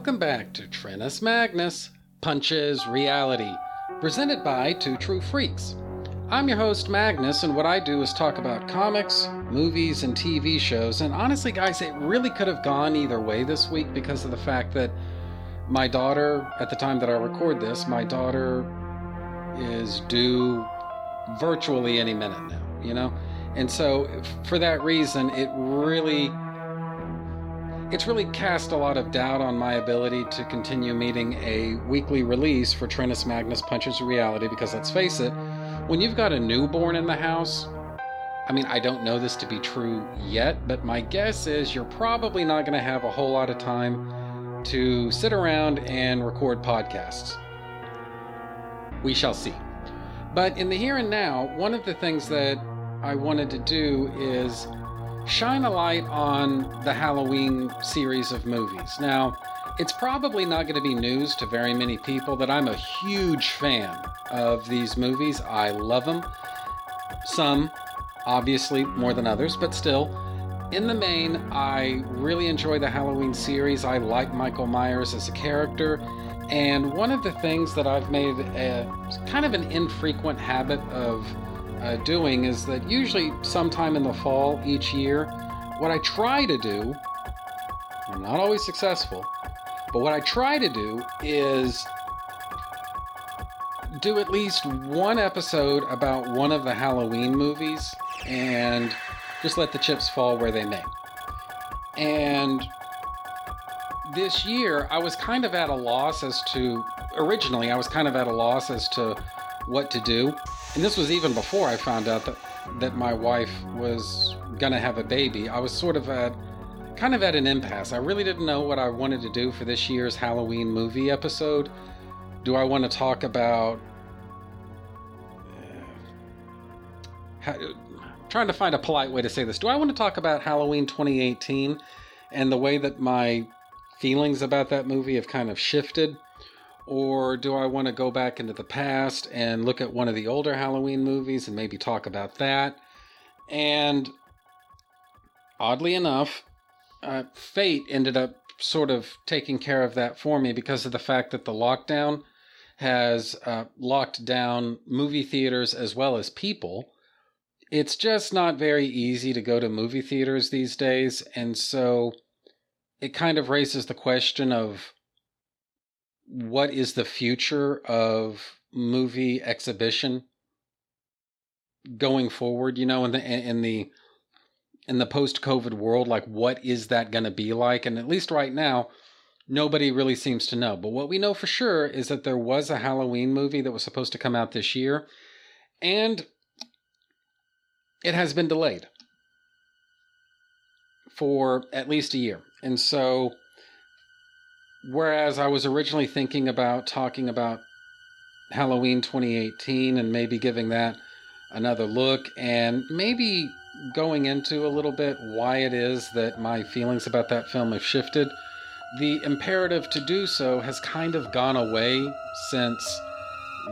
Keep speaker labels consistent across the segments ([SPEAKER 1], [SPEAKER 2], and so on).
[SPEAKER 1] welcome back to Trinus Magnus Punches Reality, presented by Two True Freaks. I'm your host, Magnus, and what I do is talk about comics, movies, and TV shows. And honestly, guys, it really could have gone either way this week because of the fact that my daughter, at the time that I record this, my daughter is due virtually any minute now, you know? And so, for that reason, it really it's really cast a lot of doubt on my ability to continue meeting a weekly release for Trennis Magnus Punches Reality because let's face it, when you've got a newborn in the house, I mean, I don't know this to be true yet, but my guess is you're probably not going to have a whole lot of time to sit around and record podcasts. We shall see. But in the here and now, one of the things that I wanted to do is shine a light on the Halloween series of movies. Now, it's probably not going to be news to very many people that I'm a huge fan of these movies. I love them. Some, obviously, more than others, but still, in the main, I really enjoy the Halloween series. I like Michael Myers as a character. And one of the things that I've made a kind of an infrequent habit of uh, doing is that usually sometime in the fall each year, what I try to do, I'm not always successful, but what I try to do is do at least one episode about one of the Halloween movies and just let the chips fall where they may. And this year, I was kind of at a loss as to, originally, I was kind of at a loss as to what to do. And this was even before I found out that, that my wife was going to have a baby. I was sort of at kind of at an impasse. I really didn't know what I wanted to do for this year's Halloween movie episode. Do I want to talk about uh, how, trying to find a polite way to say this. Do I want to talk about Halloween 2018 and the way that my feelings about that movie have kind of shifted? Or do I want to go back into the past and look at one of the older Halloween movies and maybe talk about that? And oddly enough, uh, fate ended up sort of taking care of that for me because of the fact that the lockdown has uh, locked down movie theaters as well as people. It's just not very easy to go to movie theaters these days. And so it kind of raises the question of what is the future of movie exhibition going forward you know in the in the in the post-covid world? Like what is that going to be like? And at least right now nobody really seems to know. But what we know for sure is that there was a halloween movie that was supposed to come out this year and it has been delayed for at least a year. And so whereas I was originally thinking about talking about Halloween 2018 and maybe giving that another look and maybe going into a little bit why it is that my feelings about that film have shifted, the imperative to do so has kind of gone away since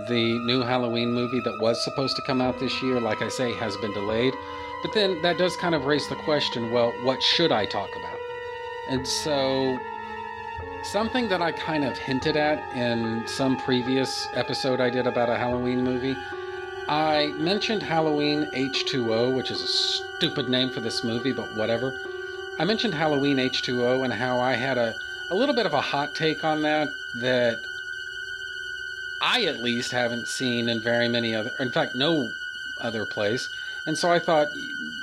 [SPEAKER 1] the new Halloween movie that was supposed to come out this year, like I say, has been delayed. But then that does kind of raise the question well, what should I talk about? And so Something that I kind of hinted at in some previous episode I did about a Halloween movie. I mentioned Halloween H2O, which is a stupid name for this movie, but whatever. I mentioned Halloween H2O and how I had a, a little bit of a hot take on that that I at least haven't seen in very many other, in fact, no other place. And so I thought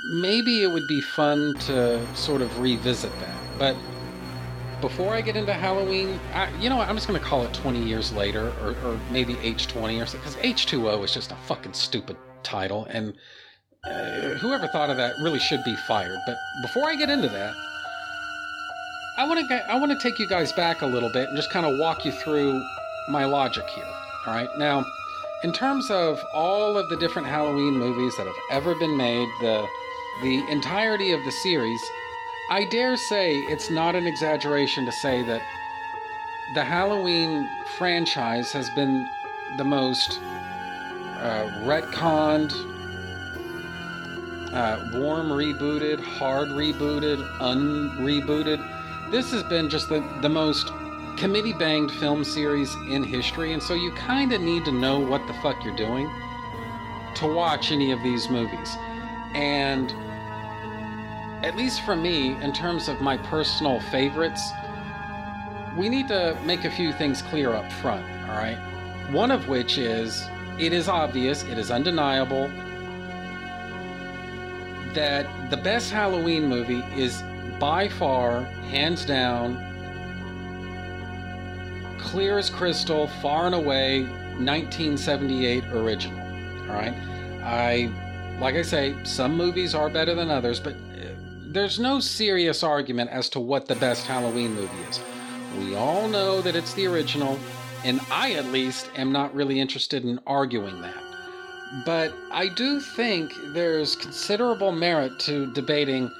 [SPEAKER 1] maybe it would be fun to sort of revisit that. But before I get into Halloween, I, you know what? I'm just going to call it 20 years later, or, or maybe H20 or something, because H2O is just a fucking stupid title, and uh, whoever thought of that really should be fired. But before I get into that, I want to I want to take you guys back a little bit and just kind of walk you through my logic here. All right, now, in terms of all of the different Halloween movies that have ever been made, the the entirety of the series I dare say it's not an exaggeration to say that the Halloween franchise has been the most uh, retconned, uh, warm rebooted, hard rebooted, unrebooted. This has been just the, the most committee banged film series in history, and so you kind of need to know what the fuck you're doing to watch any of these movies. And at least for me, in terms of my personal favorites, we need to make a few things clear up front, all right? One of which is it is obvious, it is undeniable that the best Halloween movie is by far, hands down, clear as crystal, far and away, 1978 original. All right. I, like I say, some movies are better than others, but there's no serious argument as to what the best Halloween movie is. We all know that it's the original, and I at least am not really interested in arguing that. But I do think there's considerable merit to debating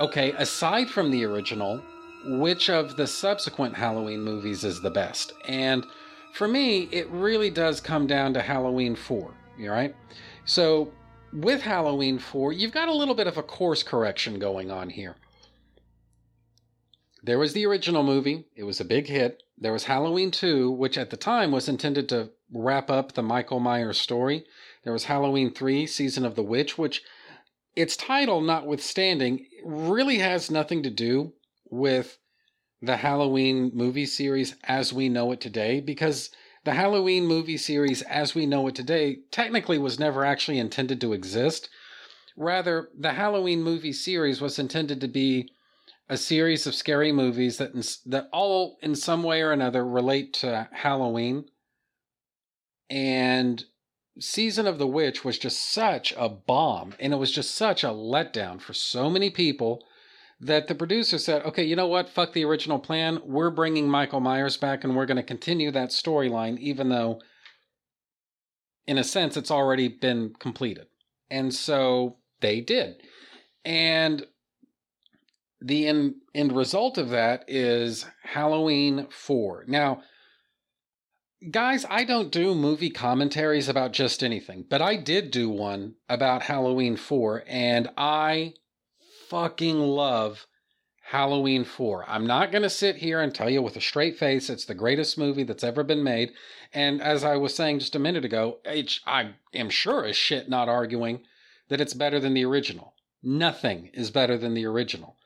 [SPEAKER 1] okay, aside from the original, which of the subsequent Halloween movies is the best? And for me, it really does come down to Halloween 4, all right? So with Halloween 4, you've got a little bit of a course correction going on here. There was the original movie, it was a big hit. There was Halloween 2, which at the time was intended to wrap up the Michael Myers story. There was Halloween 3, Season of the Witch, which its title notwithstanding really has nothing to do with the Halloween movie series as we know it today because the Halloween movie series as we know it today technically was never actually intended to exist. Rather, the Halloween movie series was intended to be a series of scary movies that that all in some way or another relate to Halloween. And Season of the Witch was just such a bomb and it was just such a letdown for so many people that the producer said, okay, you know what? Fuck the original plan. We're bringing Michael Myers back and we're going to continue that storyline, even though, in a sense, it's already been completed. And so they did. And the end, end result of that is Halloween 4. Now, guys, I don't do movie commentaries about just anything, but I did do one about Halloween 4, and I fucking love Halloween 4. I'm not going to sit here and tell you with a straight face it's the greatest movie that's ever been made. And as I was saying just a minute ago, I am sure as shit not arguing that it's better than the original. Nothing is better than the original.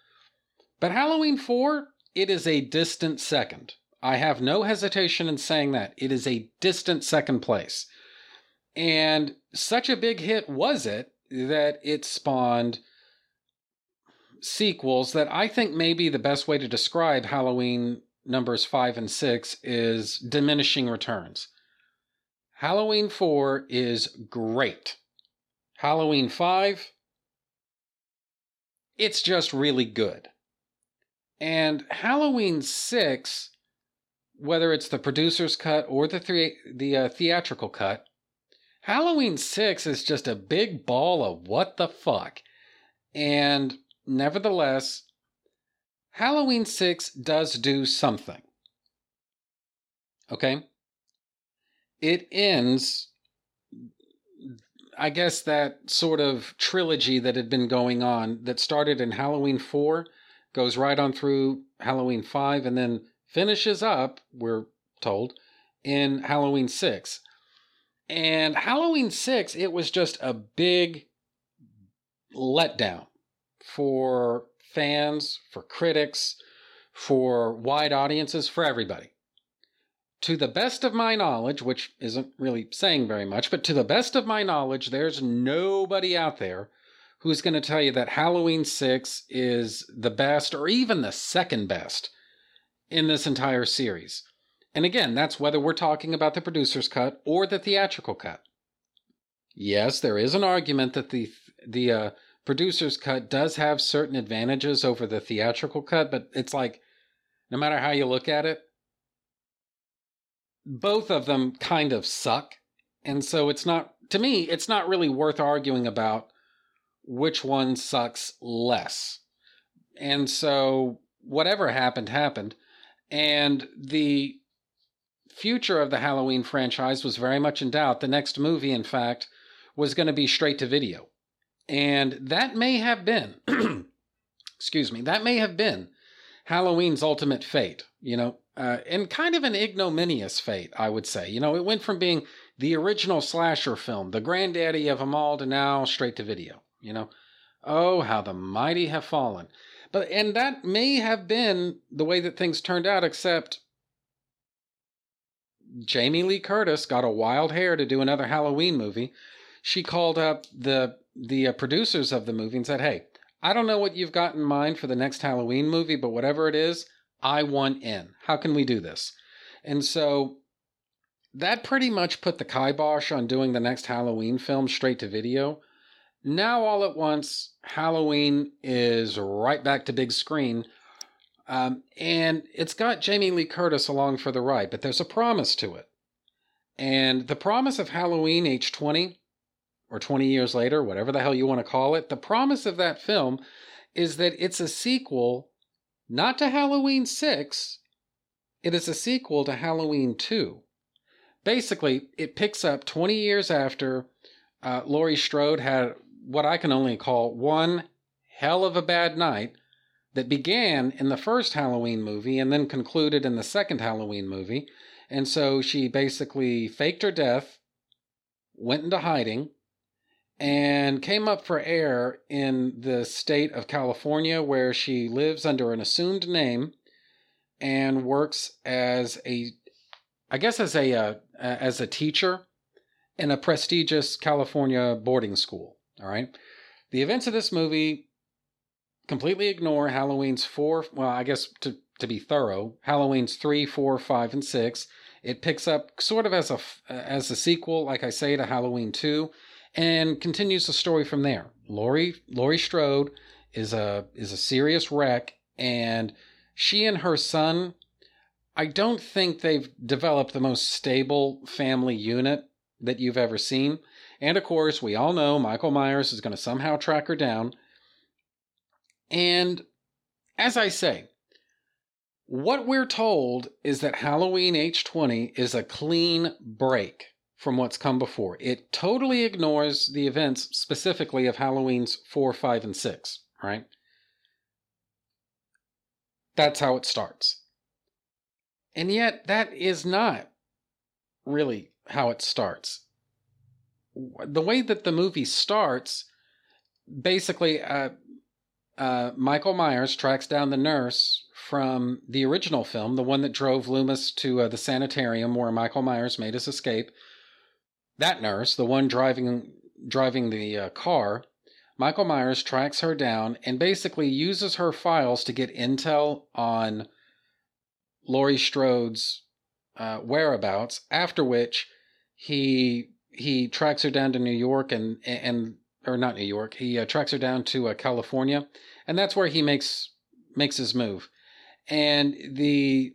[SPEAKER 1] But Halloween 4, it is a distant second. I have no hesitation in saying that. It is a distant second place. And such a big hit was it that it spawned sequels that I think maybe the best way to describe Halloween numbers five and six is diminishing returns. Halloween 4 is great. Halloween 5, it's just really good. And Halloween 6, whether it's the producer's cut or the, three, the uh, theatrical cut, Halloween 6 is just a big ball of what the fuck. And Nevertheless, Halloween 6 does do something. Okay? It ends, I guess, that sort of trilogy that had been going on that started in Halloween 4, goes right on through Halloween 5, and then finishes up, we're told, in Halloween 6. And Halloween 6, it was just a big letdown for fans, for critics, for wide audiences, for everybody. To the best of my knowledge, which isn't really saying very much, but to the best of my knowledge, there's nobody out there who's going to tell you that Halloween 6 is the best or even the second best in this entire series. And again, that's whether we're talking about the producer's cut or the theatrical cut. Yes, there is an argument that the the uh, producer's cut does have certain advantages over the theatrical cut, but it's like no matter how you look at it, both of them kind of suck. And so it's not, to me, it's not really worth arguing about which one sucks less. And so whatever happened, happened. And the future of the Halloween franchise was very much in doubt. The next movie, in fact, was going to be straight to video. And that may have been, excuse me, that may have been Halloween's ultimate fate. you know, uh, and kind of an ignominious fate, I would say. You know, it went from being the original slasher film, the granddaddy of them all, to now straight to video. You know, oh, how the mighty have fallen. But, and that may have been the way that things turned out, except Jamie Lee Curtis got a wild hair to do another Halloween movie. She called up the the uh, producers of the movie and said, "Hey, I don't know what you've got in mind for the next Halloween movie, but whatever it is, I want in. How can we do this?" And so that pretty much put the kibosh on doing the next Halloween film straight to video. Now, all at once, Halloween is right back to big screen. Um, and it's got Jamie Lee Curtis along for the ride, but there's a promise to it. And the promise of Halloween H20 or 20 years later, whatever the hell you want to call it, the promise of that film is that it's a sequel not to Halloween 6, it is a sequel to Halloween 2. Basically, it picks up 20 years after uh, Laurie Strode had what I can only call one hell of a bad night that began in the first Halloween movie and then concluded in the second Halloween movie. And so she basically faked her death, went into hiding, and came up for air in the state of California, where she lives under an assumed name and works as a, I guess, as a uh, as a teacher in a prestigious California boarding school. All right. The events of this movie completely ignore Halloween's four. Well, I guess to to be thorough, Halloween's three, four, five, and six. It picks up sort of as a as a sequel, like I say, to Halloween two, and continues the story from there. Laurie Laurie Strode is a is a serious wreck, and she and her son. I don't think they've developed the most stable family unit that you've ever seen. And of course, we all know Michael Myers is going to somehow track her down. And as I say, what we're told is that Halloween H20 is a clean break from what's come before. It totally ignores the events specifically of Halloween's 4, 5, and 6, right? That's how it starts. And yet, that is not really how it starts. The way that the movie starts, basically, uh, uh, Michael Myers tracks down the nurse from the original film, the one that drove Loomis to uh, the sanitarium where Michael Myers made his escape. That nurse, the one driving driving the uh, car, Michael Myers tracks her down and basically uses her files to get intel on Laurie Strode's uh, whereabouts. After which, he he tracks her down to New York and and or not New York. He uh, tracks her down to uh, California, and that's where he makes makes his move. And the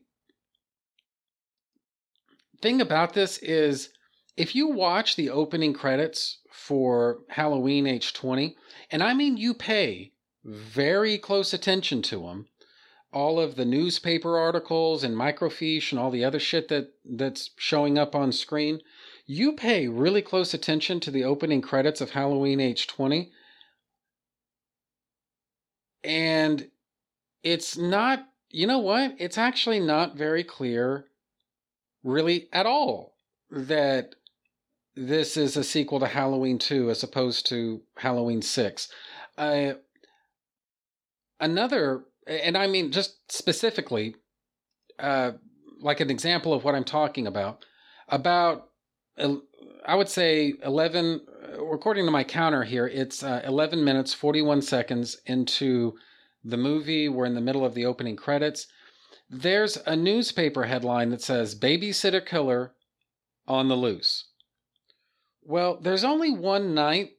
[SPEAKER 1] thing about this is, if you watch the opening credits for Halloween H20, and I mean you pay very close attention to them, all of the newspaper articles and microfiche and all the other shit that that's showing up on screen you pay really close attention to the opening credits of Halloween H20, and it's not, you know what? It's actually not very clear, really, at all, that this is a sequel to Halloween 2 as opposed to Halloween 6. Uh, another, and I mean just specifically, uh, like an example of what I'm talking about, about I would say 11, according to my counter here, it's uh, 11 minutes, 41 seconds into the movie. We're in the middle of the opening credits. There's a newspaper headline that says Babysitter Killer on the Loose. Well, there's only one night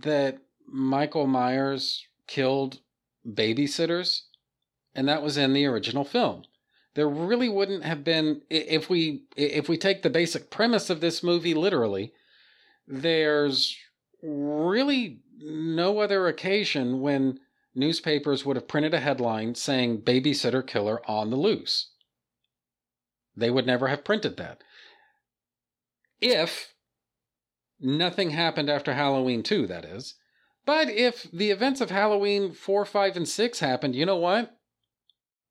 [SPEAKER 1] that Michael Myers killed babysitters, and that was in the original film. There really wouldn't have been if we if we take the basic premise of this movie literally there's really no other occasion when newspapers would have printed a headline saying babysitter killer on the loose. They would never have printed that. If nothing happened after halloween 2 that is but if the events of halloween 4 5 and 6 happened you know what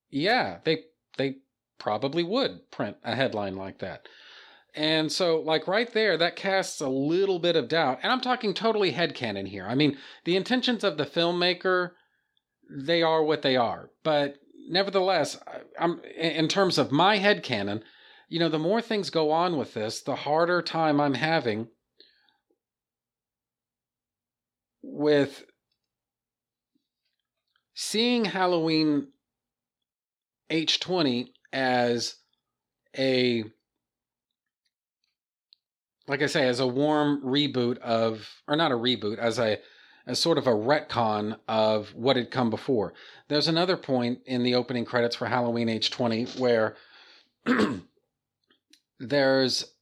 [SPEAKER 1] yeah they they probably would print a headline like that. And so, like right there, that casts a little bit of doubt. And I'm talking totally headcanon here. I mean, the intentions of the filmmaker, they are what they are. But nevertheless, I'm in terms of my headcanon, you know, the more things go on with this, the harder time I'm having with seeing Halloween H20 as a like I say, as a warm reboot of, or not a reboot, as a as sort of a retcon of what had come before. There's another point in the opening credits for Halloween H20 where there's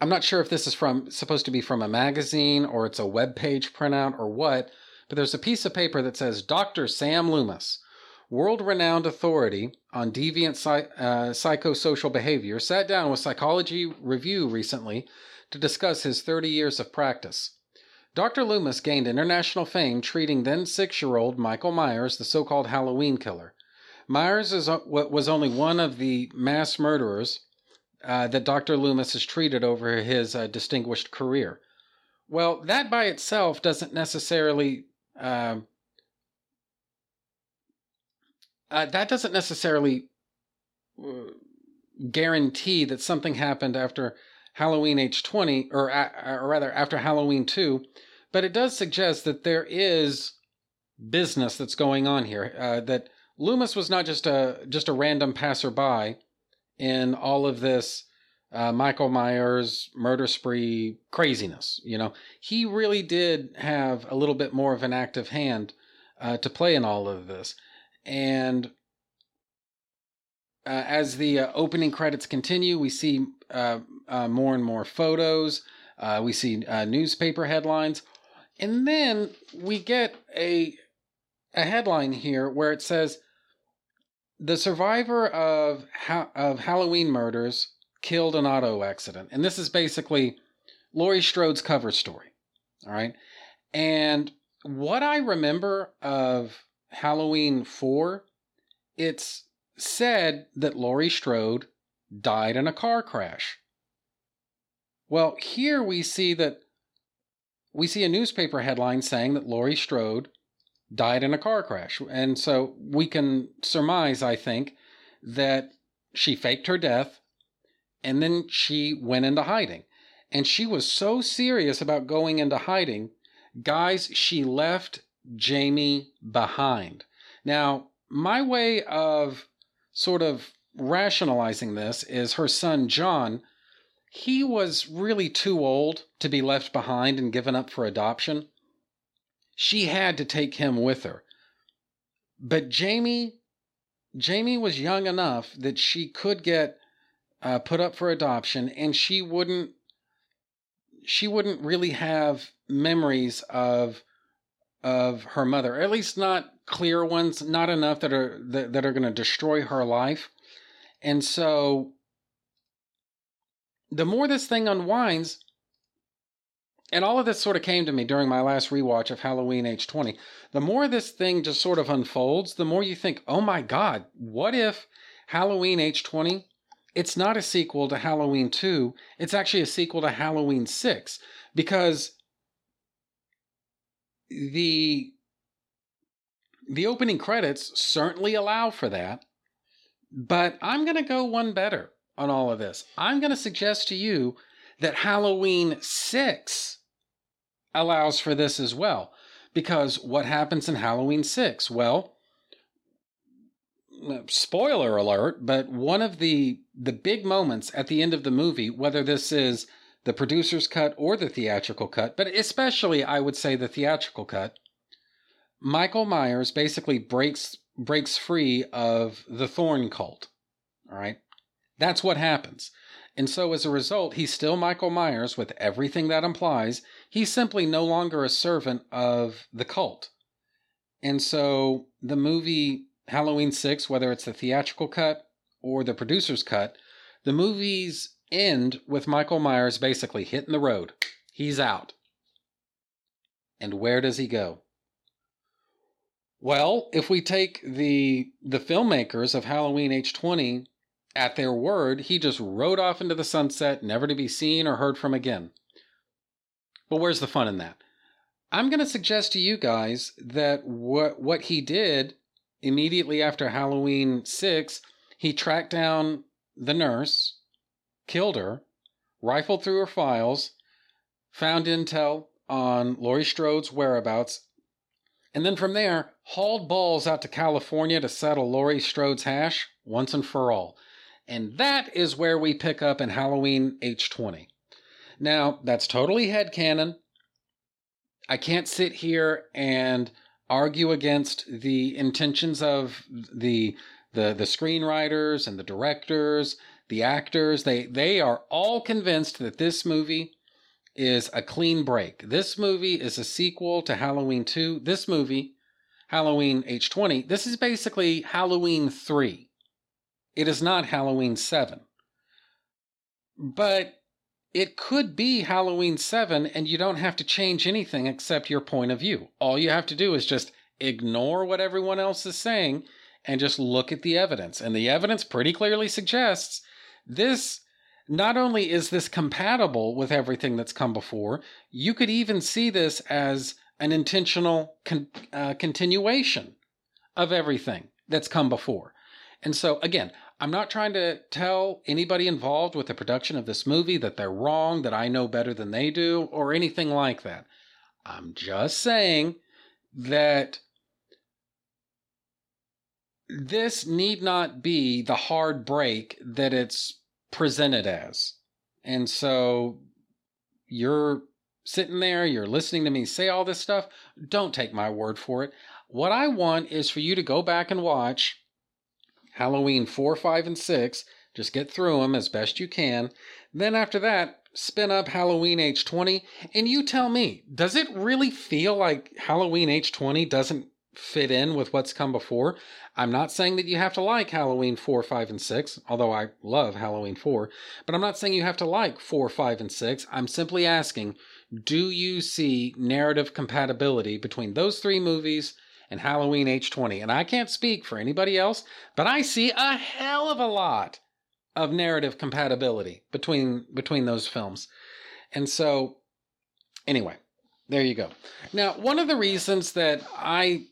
[SPEAKER 1] I'm not sure if this is from supposed to be from a magazine or it's a web page printout or what, but there's a piece of paper that says Dr. Sam Loomis, world renowned authority on deviant uh, psychosocial behavior, sat down with Psychology Review recently to discuss his 30 years of practice. Dr. Loomis gained international fame treating then six year old Michael Myers, the so called Halloween killer. Myers is, was only one of the mass murderers uh, that Dr. Loomis has treated over his uh, distinguished career. Well, that by itself doesn't necessarily. Um, uh, that doesn't necessarily uh, guarantee that something happened after Halloween H20, or, or rather after Halloween 2, but it does suggest that there is business that's going on here. Uh, that Loomis was not just a just a random passerby in all of this uh, Michael Myers murder spree craziness. You know, he really did have a little bit more of an active hand uh, to play in all of this, and uh, as the uh, opening credits continue, we see uh, uh, more and more photos. We see newspaper headlines, and then we get a a headline here where it says the survivor of ha- of Halloween murders killed an auto accident, and this is basically Laurie Strode's cover story. All right, and what I remember of Halloween four, it's said that Laurie Strode died in a car crash. Well, here we see that we see a newspaper headline saying that Laurie Strode died in a car crash. And so we can surmise, I think, that she faked her death and then she went into hiding. And she was so serious about going into hiding, guys, she left Jamie behind. Now, my way of sort of rationalizing this is her son John. He was really too old to be left behind and given up for adoption. She had to take him with her. But Jamie, Jamie was young enough that she could get uh, put up for adoption, and she wouldn't, she wouldn't really have memories of of her mother, at least not clear ones, not enough that are that, that are going to destroy her life. And so the more this thing unwinds, and all of this sort of came to me during my last rewatch of Halloween H20. The more this thing just sort of unfolds, the more you think, oh my God, what if Halloween H20? It's not a sequel to Halloween 2, it's actually a sequel to Halloween 6 because the the opening credits certainly allow for that, but I'm going to go one better on all of this. I'm going to suggest to you that Halloween 6 allows for this as well. Because what happens in Halloween 6? Well, uh, spoiler alert, but one of the the big moments at the end of the movie, whether this is the producer's cut or the theatrical cut, but especially I would say the theatrical cut, Michael Myers basically breaks breaks free of the Thorn cult. All right? That's what happens. And so as a result, he's still Michael Myers with everything that implies. He's simply no longer a servant of the cult. And so the movie Halloween 6, whether it's the theatrical cut or the producer's cut, the movies end with Michael Myers basically hitting the road. He's out. And where does he go? Well, if we take the the filmmakers of Halloween H20 at their word, he just rode off into the sunset, never to be seen or heard from again. But where's the fun in that? I'm going to suggest to you guys that what what he did immediately after Halloween 6, he tracked down the nurse, killed her, rifled through her files, found intel on Laurie Strode's whereabouts, and then from there, hauled balls out to California to settle Laurie Strode's hash once and for all. And that is where we pick up in Halloween H20. Now, that's totally headcanon. I can't sit here and argue against the intentions of the the the screenwriters and the directors, the actors. They they are all convinced that this movie is a clean break. This movie is a sequel to Halloween 2. This movie, Halloween H20, this is basically Halloween 3. It is not Halloween 7. But it could be Halloween 7, and you don't have to change anything except your point of view. All you have to do is just ignore what everyone else is saying and just look at the evidence. And the evidence pretty clearly suggests this not only is this compatible with everything that's come before, you could even see this as an intentional con- uh, continuation of everything that's come before. And so, again, I'm not trying to tell anybody involved with the production of this movie that they're wrong, that I know better than they do, or anything like that. I'm just saying that this need not be the hard break that it's presented as. And so you're sitting there, you're listening to me say all this stuff. Don't take my word for it. What I want is for you to go back and watch Halloween 4, 5, and 6. Just get through them as best you can. Then after that, spin up Halloween H20 and you tell me, does it really feel like Halloween H20 doesn't fit in with what's come before? I'm not saying that you have to like Halloween 4, 5, and 6, although I love Halloween 4, but I'm not saying you have to like 4, 5, and 6. I'm simply asking, do you see narrative compatibility between those three movies and Halloween H20. And I can't speak for anybody else, but I see a hell of a lot of narrative compatibility between between those films. And so anyway, there you go. Now, one of the reasons that I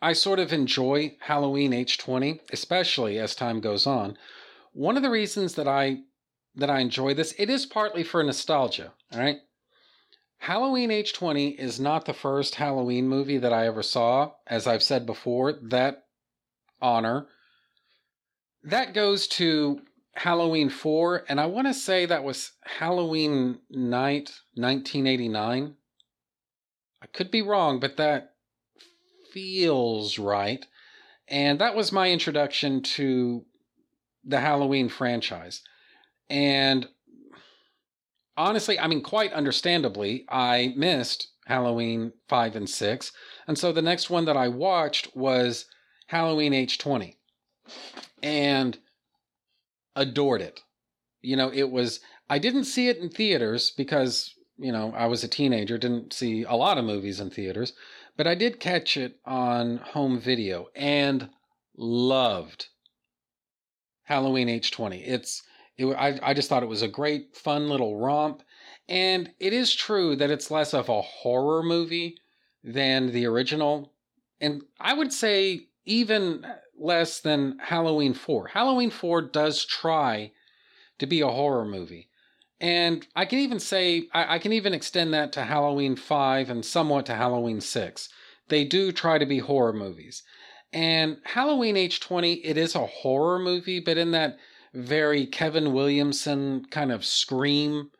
[SPEAKER 1] I sort of enjoy Halloween H20, especially as time goes on, one of the reasons that I that I enjoy this, it is partly for nostalgia, all right? Halloween H20 is not the first Halloween movie that I ever saw. As I've said before, that honor that goes to Halloween 4, and I want to say that was Halloween night 1989. I could be wrong, but that feels right. And that was my introduction to the Halloween franchise. And honestly, I mean, quite understandably, I missed Halloween 5 and 6. And so the next one that I watched was Halloween H20 and adored it. You know, it was, I didn't see it in theaters because, you know, I was a teenager, didn't see a lot of movies in theaters, but I did catch it on home video and loved Halloween H20. It's, it, I, I just thought it was a great, fun little romp. And it is true that it's less of a horror movie than the original. And I would say even uh, less than Halloween 4. Halloween 4 does try to be a horror movie. And I can even say, I, I, can even extend that to Halloween 5 and somewhat to Halloween 6. They do try to be horror movies. And Halloween H20, it is a horror movie, but in that very Kevin Williamson kind of scream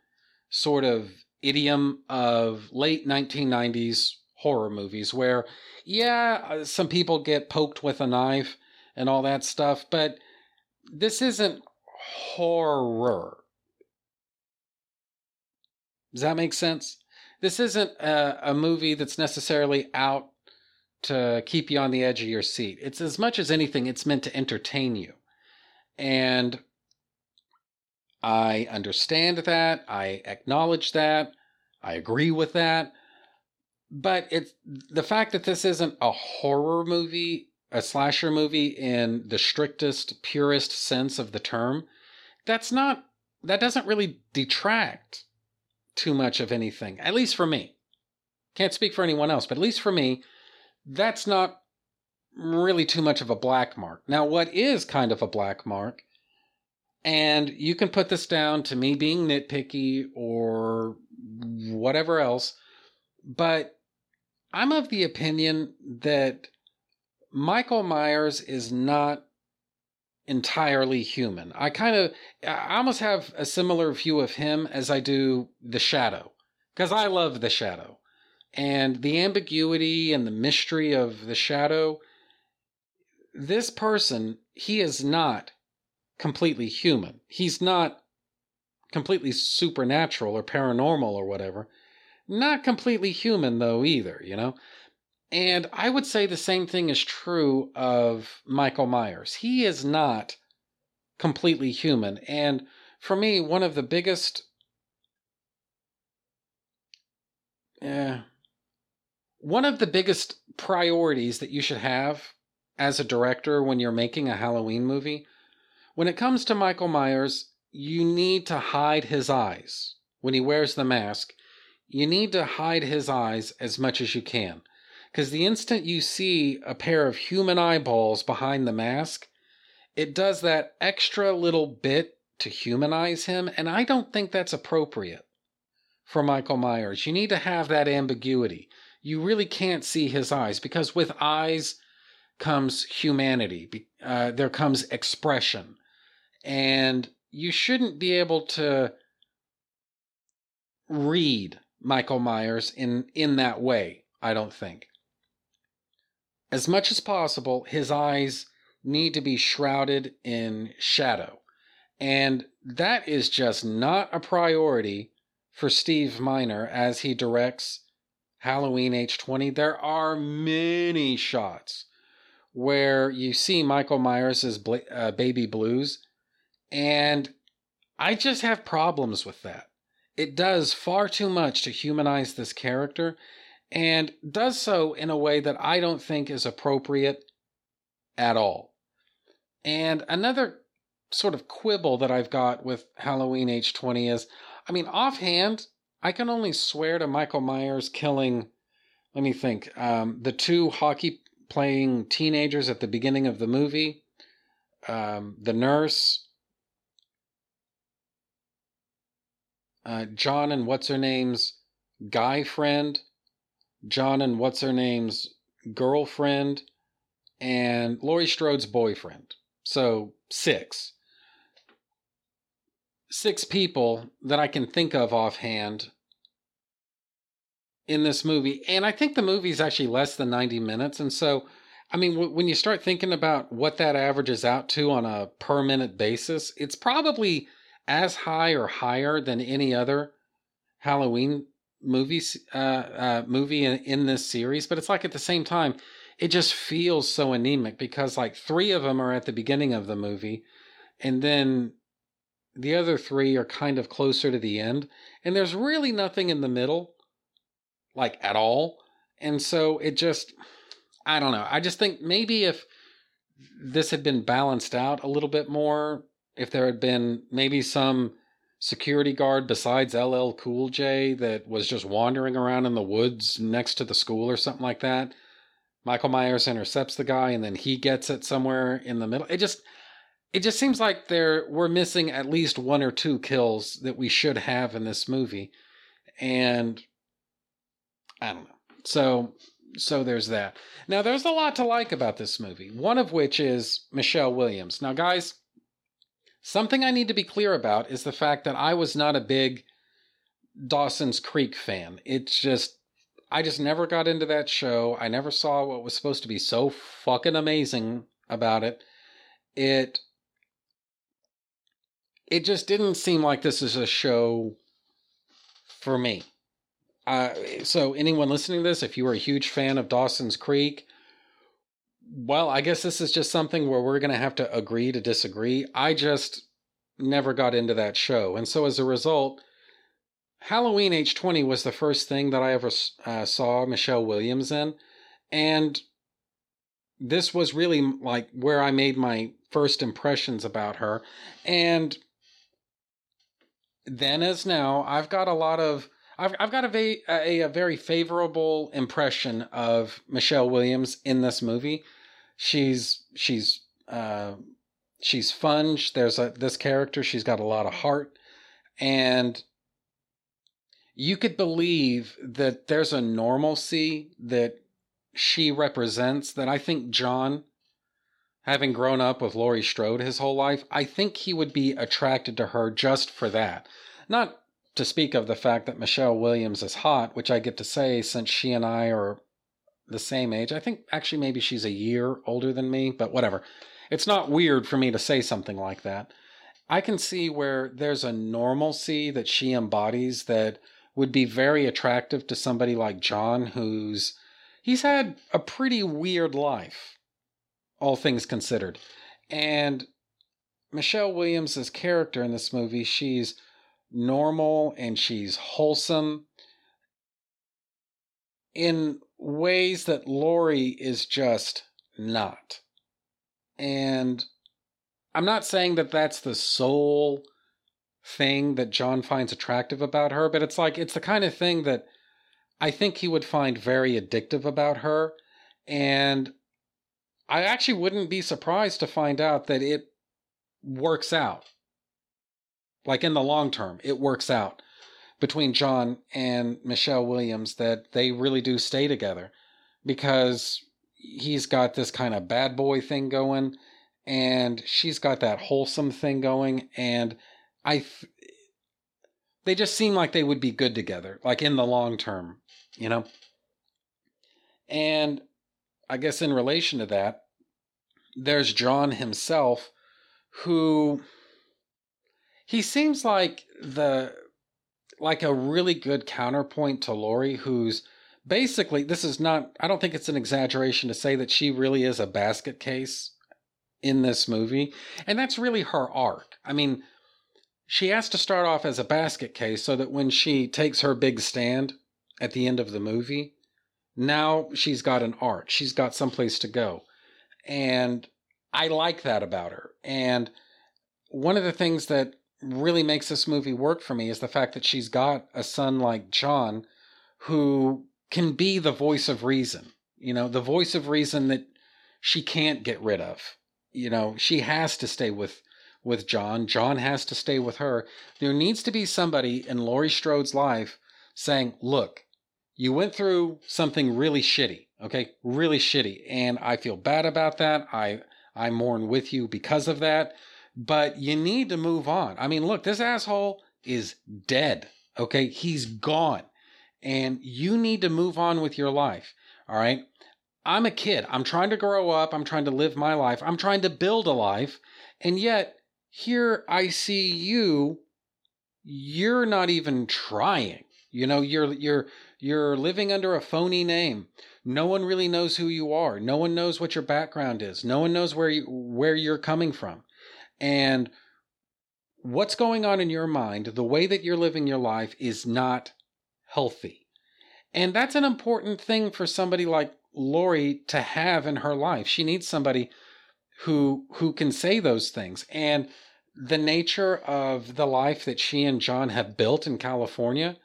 [SPEAKER 1] sort of idiom of late 1990s horror movies where, yeah, uh, some people get poked with a knife and all that stuff, but this isn't horror. Does that make sense? This isn't a, a movie that's necessarily out to keep you on the edge of your seat. It's as much as anything, it's meant to entertain you. And I understand that. I acknowledge that. I agree with that. But it's the fact that this isn't a horror movie a slasher movie in the strictest, purest sense of the term, that's not, that doesn't really detract too much of anything, at least for me. Can't speak for anyone else, but at least for me, that's not really too much of a black mark. Now, what is kind of a black mark, and you can put this down to me being nitpicky or whatever else, but I'm of the opinion that Michael Myers is not entirely human. I kind of, I almost have a similar view of him as I do The Shadow, because I love The Shadow. And the ambiguity and the mystery of The Shadow, this person, he is not completely human. He's not completely supernatural or paranormal or whatever. Not completely human, though, either, you know? And I would say the same thing is true of Michael Myers. He is not completely human. And for me, one of the biggest. Yeah. One of the biggest priorities that you should have as a director when you're making a Halloween movie, when it comes to Michael Myers, you need to hide his eyes. When he wears the mask, you need to hide his eyes as much as you can. Because the instant you see a pair of human eyeballs behind the mask, it does that extra little bit to humanize him, and I don't think that's appropriate for Michael Myers. You need to have that ambiguity. You really can't see his eyes because with eyes comes humanity, uh, there comes expression. And you shouldn't be able to read Michael Myers in in that way, I don't think. As much as possible, his eyes need to be shrouded in shadow. And that is just not a priority for Steve Miner as he directs Halloween H20. There are many shots where you see Michael Myers' uh, baby blues and I just have problems with that. It does far too much to humanize this character and does so in a way that I don't think is appropriate at all. And another sort of quibble that I've got with Halloween H20 is I mean, offhand, I can only swear to Michael Myers killing, let me think, um, the two hockey playing teenagers at the beginning of the movie, um, the nurse, uh, John and what's her name's guy friend, John and what's her name's girlfriend, and Laurie Strode's boyfriend. So six. Six people that I can think of offhand in this movie. And I think the movie is actually less than 90 minutes. And so, I mean, w- when you start thinking about what that averages out to on a per minute basis, it's probably as high or higher than any other Halloween movies uh, uh, movie in, in this series. But it's like at the same time, it just feels so anemic because like three of them are at the beginning of the movie, and then the other three are kind of closer to the end, and there's really nothing in the middle, like at all. And so it just, I don't know. I just think maybe if this had been balanced out a little bit more, if there had been maybe some security guard besides LL Cool J that was just wandering around in the woods next to the school or something like that. Michael Myers intercepts the guy and then he gets it somewhere in the middle. It just it just seems like there we're missing at least one or two kills that we should have in this movie. And I don't know. So so there's that. Now there's a lot to like about this movie. One of which is Michelle Williams. Now guys, Something I need to be clear about is the fact that I was not a big Dawson's Creek fan. It's just, I just never got into that show. I never saw what was supposed to be so fucking amazing about it. It, it just didn't seem like this is a show for me. Uh, so, anyone listening to this, if you were a huge fan of Dawson's Creek, well, I guess this is just something where we're going to have to agree to disagree. I just never got into that show. And so as a result, Halloween H20 was the first thing that I ever uh, saw Michelle Williams in. And this was really like where I made my first impressions about her. And then as now, I've got a lot of I've I've got a, va- a a very favorable impression of Michelle Williams in this movie. She's she's uh, she's fun. There's a this character. She's got a lot of heart, and you could believe that there's a normalcy that she represents that I think John, having grown up with Laurie Strode his whole life, I think he would be attracted to her just for that. Not to speak of the fact that Michelle Williams is hot, which I get to say since she and I are the same age. I think actually maybe she's a year older than me, but whatever. It's not weird for me to say something like that. I can see where there's a normalcy that she embodies that would be very attractive to somebody like John, who's he's had a pretty weird life, all things considered. And Michelle Williams' character in this movie, she's normal and she's wholesome in ways that Laurie is just not. And I'm not saying that that's the sole thing that John finds attractive about her, but it's like it's the kind of thing that I think he would find very addictive about her. And I actually wouldn't be surprised to find out that it works out. Like in the long term, it works out between John and Michelle Williams that they really do stay together because he's got this kind of bad boy thing going and she's got that wholesome thing going and I th- they just seem like they would be good together like in the long term, you know. And I guess in relation to that there's John himself who he seems like the like a really good counterpoint to Laurie who's basically this is not I don't think it's an exaggeration to say that she really is a basket case in this movie and that's really her arc. I mean, she has to start off as a basket case so that when she takes her big stand at the end of the movie, now she's got an arc. She's got someplace to go. And I like that about her. And one of the things that really makes this movie work for me is the fact that she's got a son like John who can be the voice of reason, you know, the voice of reason that she can't get rid of. You know, she has to stay with with John. John has to stay with her. There needs to be somebody in Laurie Strode's life saying, "Look, you went through something really shitty, okay? Really shitty, and I feel bad about that. I I mourn with you because of that." But you need to move on. I mean, look, this asshole is dead. Okay. He's gone. And you need to move on with your life. All right. I'm a kid. I'm trying to grow up. I'm trying to live my life. I'm trying to build a life. And yet, here I see you. You're not even trying. You know, you're you're you're living under a phony name. No one really knows who you are. No one knows what your background is. No one knows where you where you're coming from and what's going on in your mind, the way that you're living your life is not healthy. And that's an important thing for somebody like Laurie to have in her life. She needs somebody who who can say those things. And the nature of the life that she and John have built in California,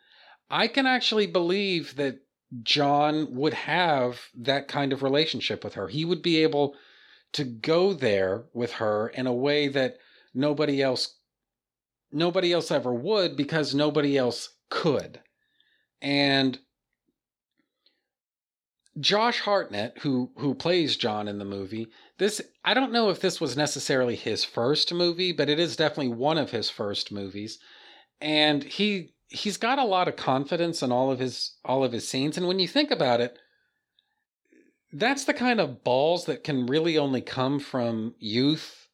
[SPEAKER 1] I can actually believe that John would have that kind of relationship with her. He would be able to go there with her in a way that nobody else nobody else ever would because nobody else could. And Josh Hartnett, who who plays John in the movie, this I don't know if this was necessarily his first movie, but it is definitely one of his first movies. And he he's got a lot of confidence in all of his all of his scenes. And when you think about it, that's the kind of balls that can really only come from youth,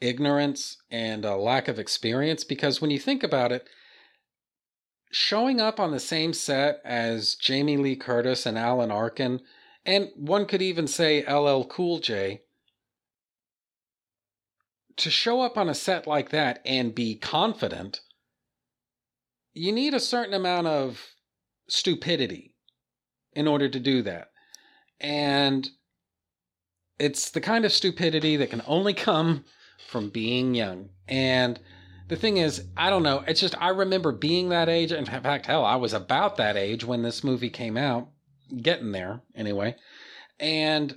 [SPEAKER 1] ignorance, and a lack of experience. Because when you think about it, showing up on the same set as Jamie Lee Curtis and Alan Arkin, and one could even say LL Cool J, to show up on a set like that and be confident, you need a certain amount of stupidity in order to do that. And it's the kind of stupidity that can only come from being young. And the thing is, I don't know. It's just I remember being that age. In fact, hell, I was about that age when this movie came out, getting there anyway. And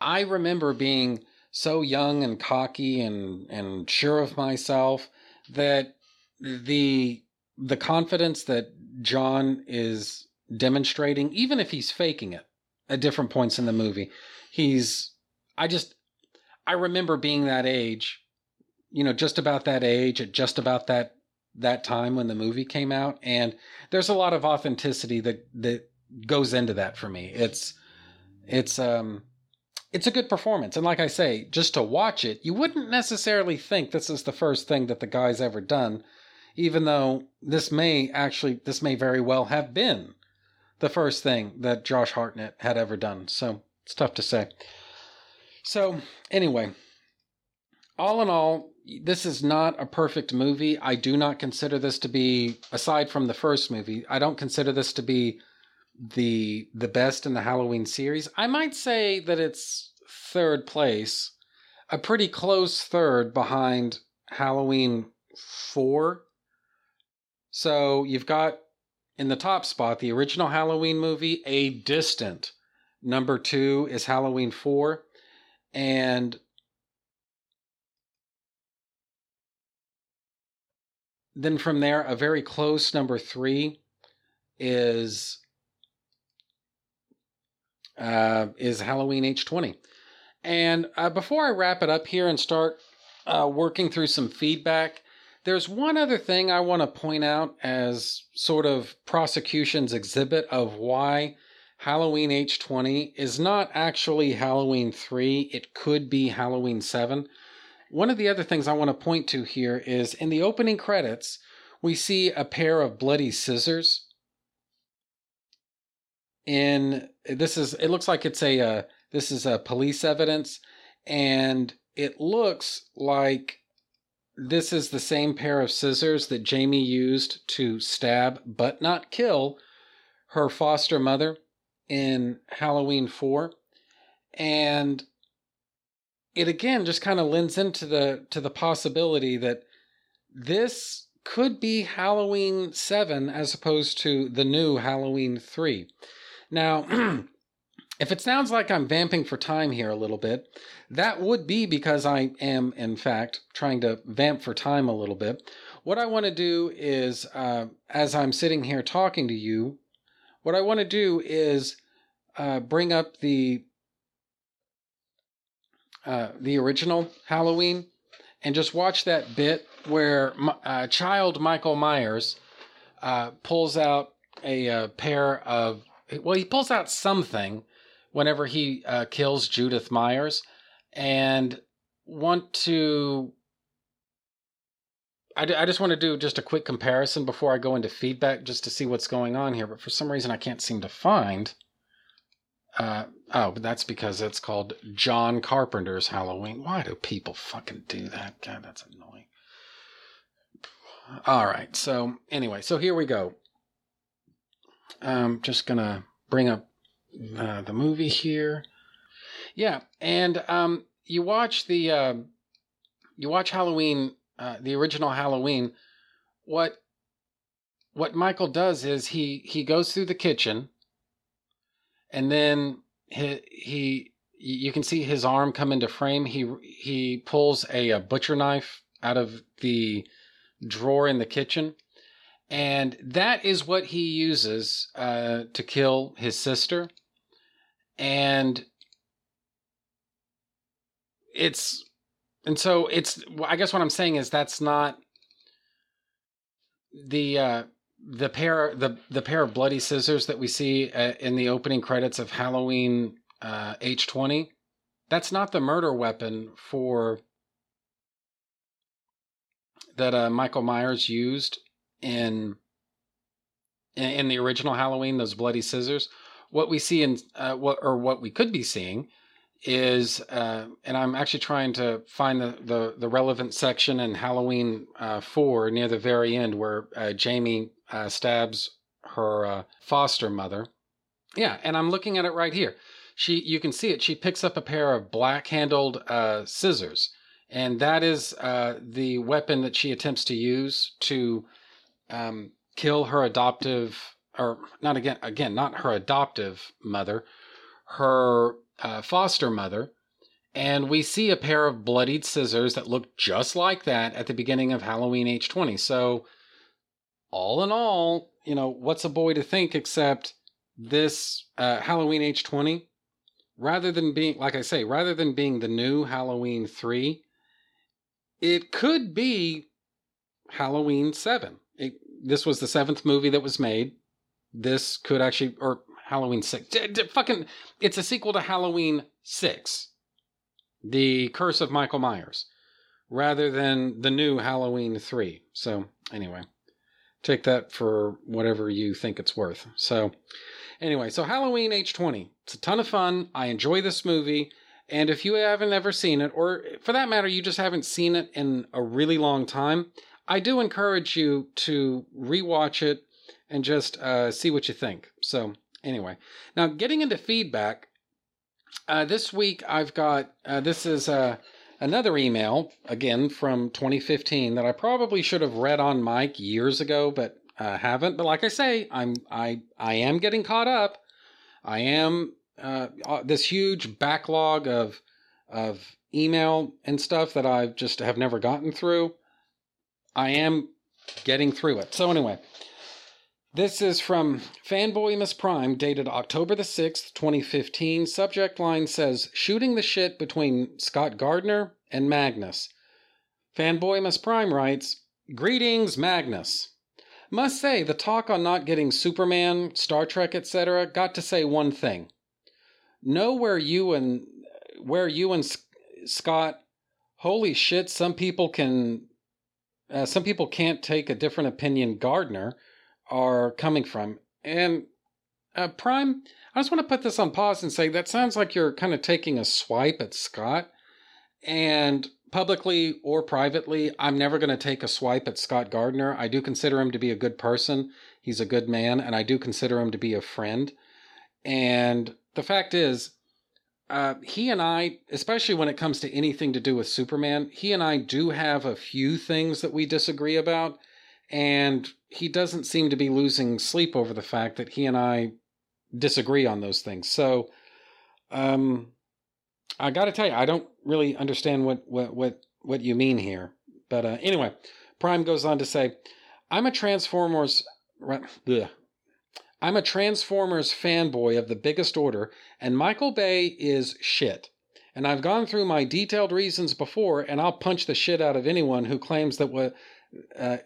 [SPEAKER 1] I remember being so young and cocky and and sure of myself that the the confidence that John is demonstrating, even if he's faking it at different points in the movie, he's I just I remember being that age, you know, just about that age at just about that that time when the movie came out, and there's a lot of authenticity that that goes into that for me. It's it's um it's a good performance. And like I say, just to watch it, you wouldn't necessarily think this is the first thing that the guy's ever done, even though this may actually, this may very well have been the first thing that Josh Hartnett had ever done. So it's tough to say. So, anyway, all in all, this is not a perfect movie. I do not consider this to be, aside from the first movie, I don't consider this to be the the best in the Halloween series. I might say that it's third place, a pretty close third behind Halloween 4. So you've got in the top spot the original Halloween movie, a distant number 2 is Halloween 4 and then from there a very close number 3 is uh, is Halloween H20. And uh, before I wrap it up here and start uh, working through some feedback, there's one other thing I want to point out as sort of prosecution's exhibit of why Halloween H20 is not actually Halloween 3, it could be Halloween 7. One of the other things I want to point to here is in the opening credits, we see a pair of bloody scissors in this is it looks like it's a uh, this is a police evidence and it looks like this is the same pair of scissors that Jamie used to stab but not kill her foster mother in Halloween 4 and it again just kind of lends into the to the possibility that this could be Halloween 7 as opposed to the new Halloween 3 now, if it sounds like I'm vamping for time here a little bit, that would be because I am, in fact, trying to vamp for time a little bit. What I want to do is, uh, as I'm sitting here talking to you, what I want to do is uh, bring up the uh, the original Halloween and just watch that bit where uh, child Michael Myers uh, pulls out a, a uh, pair of well, he pulls out something whenever he uh, kills Judith Myers, and want to. I, I just want to do just a quick comparison before I go into feedback, just to see what's going on here. But for some reason, I can't seem to find. Uh, oh, but that's because it's called John Carpenter's Halloween. Why do people fucking do that? God, that's annoying. All right. So anyway, so here we go. I'm just gonna bring up uh, the movie here. Yeah, and um, you watch the uh, you watch Halloween, uh, the original Halloween. What what Michael does is he he goes through the kitchen, and then he he you can see his arm come into frame. He he pulls a, a butcher knife out of the drawer in the kitchen and that is what he uses uh, to kill his sister. And it's and so it's i guess what i'm saying is that's not the uh the pair the the pair of bloody scissors that we see uh, in the opening credits of halloween uh h20 that's not the murder weapon for that uh michael myers used in in the original Halloween, those bloody scissors. What we see in uh, what or what we could be seeing is, uh, and I'm actually trying to find the the, the relevant section in Halloween uh, four near the very end where uh, Jamie uh, stabs her uh, foster mother. Yeah, and I'm looking at it right here. she you can see it. She picks up a pair of black handled scissors, and that is the weapon that she attempts to use to um, kill her adoptive, or not again, again, not her adoptive mother, her uh, foster mother. And we see a pair of bloodied scissors that look just like that at the beginning of Halloween H20. So, all in all, you know, what's a boy to think except this uh, Halloween H20, rather than being, like I say, rather than being the new Halloween 3, it could be Halloween 7. It, this was the seventh movie that was made. This could actually, or Halloween 6. D- d- fucking, it's a sequel to Halloween 6, The Curse of Michael Myers, rather than the new Halloween 3. So, anyway, take that for whatever you think it's worth. So, anyway, so Halloween H20. It's a ton of fun. I enjoy this movie. And if you haven't ever seen it, or for that matter, you just haven't seen it in a really long time, I do encourage you to rewatch it and just uh, see what you think. So, anyway, now getting into feedback, uh, this week I've got uh, this is uh, another email again from 2015 that I probably should have read on mic years ago, but uh, haven't. But like I say, I'm I I am getting caught up. I am uh, this huge backlog of of email and stuff that I just have never gotten through. I am getting through it. So anyway, this is from Fanboy Miss Prime, dated October the 6th, 2015. Subject line says Shooting the shit between Scott Gardner and Magnus. Fanboy Miss Prime writes Greetings, Magnus. Must say, the talk on not getting Superman, Star Trek, etc. got to say one thing. Know where you and where you and Scott, holy shit, some people can, uh, some people can't take a different opinion. Gardner are coming from. And uh, Prime, I just want to put this on pause and say that sounds like you're kind of taking a swipe at Scott. And publicly or privately, I'm never going to take a swipe at Scott Gardner. I do consider him to be a good person. He's a good man, and I do consider him to be a friend. And the fact is, uh, he and I, especially when it comes to anything to do with Superman, he and I do have a few things that we disagree about. And he doesn't seem to be losing sleep over the fact that he and I disagree on those things. So, um, I got to tell you, I don't really understand what what what what you mean here. But uh, anyway, Prime goes on to say, "I'm a Transformers." Ugh. I'm a Transformers fanboy of the biggest order, and Michael Bay is shit. And I've gone through my detailed reasons before, and I'll punch the shit out of anyone who claims that what uh,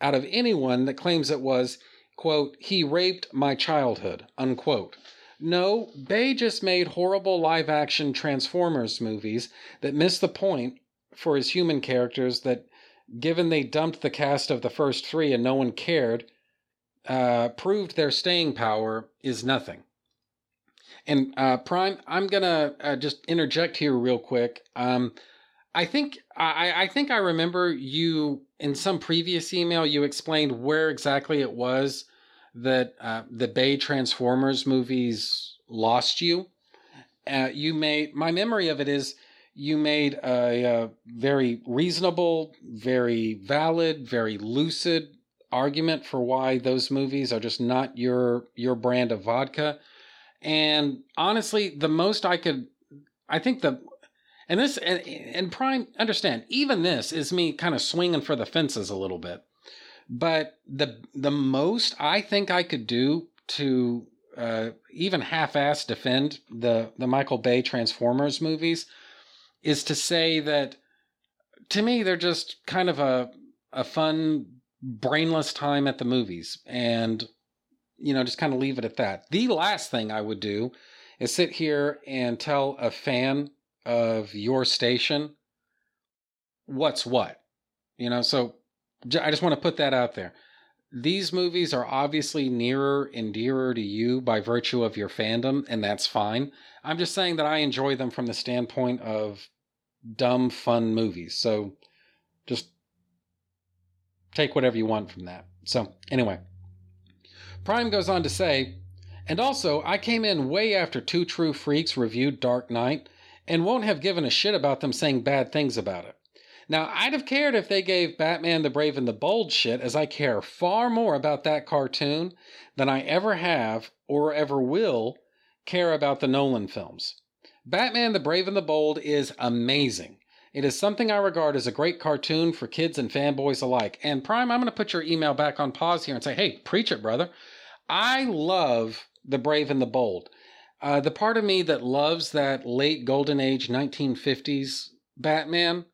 [SPEAKER 1] out of anyone that claims it was, quote, he raped my childhood, unquote. No, Bay just made horrible live action Transformers movies that miss the point for his human characters that, given they dumped the cast of the first three and no one cared, uh, proved their staying power is nothing. And uh, Prime, I'm gonna uh, just interject here real quick. Um, I think I, I think I remember you in some previous email you explained where exactly it was that uh, the Bay Transformers movies lost you. Uh, you made my memory of it is you made a, a, very reasonable, very valid, very lucid argument for why those movies are just not your your brand of vodka. And honestly, the most I could, I think the and this and, and Prime understand even this is me kind of swinging for the fences a little bit. But the the most I think I could do to uh, even half-ass defend the the Michael Bay Transformers movies is to say that to me they're just kind of a a fun brainless time at the movies and you know just kind of leave it at that. The last thing I would do is sit here and tell a fan of your station what's what. You know, so I just want to put that out there. These movies are obviously nearer and dearer to you by virtue of your fandom, and that's fine. I'm just saying that I enjoy them from the standpoint of dumb, fun movies. So just take whatever you want from that. So, anyway, Prime goes on to say, And also, I came in way after Two True Freaks reviewed Dark Knight and won't have given a shit about them saying bad things about it. Now, I'd have cared if they gave Batman the Brave and the Bold shit, as I care far more about that cartoon than I ever have or ever will care about the Nolan films. Batman the Brave and the Bold is amazing. It is something I regard as a great cartoon for kids and fanboys alike. And Prime, I'm going to put your email back on pause here and say, hey, preach it, brother. I love The Brave and the Bold. Uh, the part of me that loves that late golden age 1950s Batman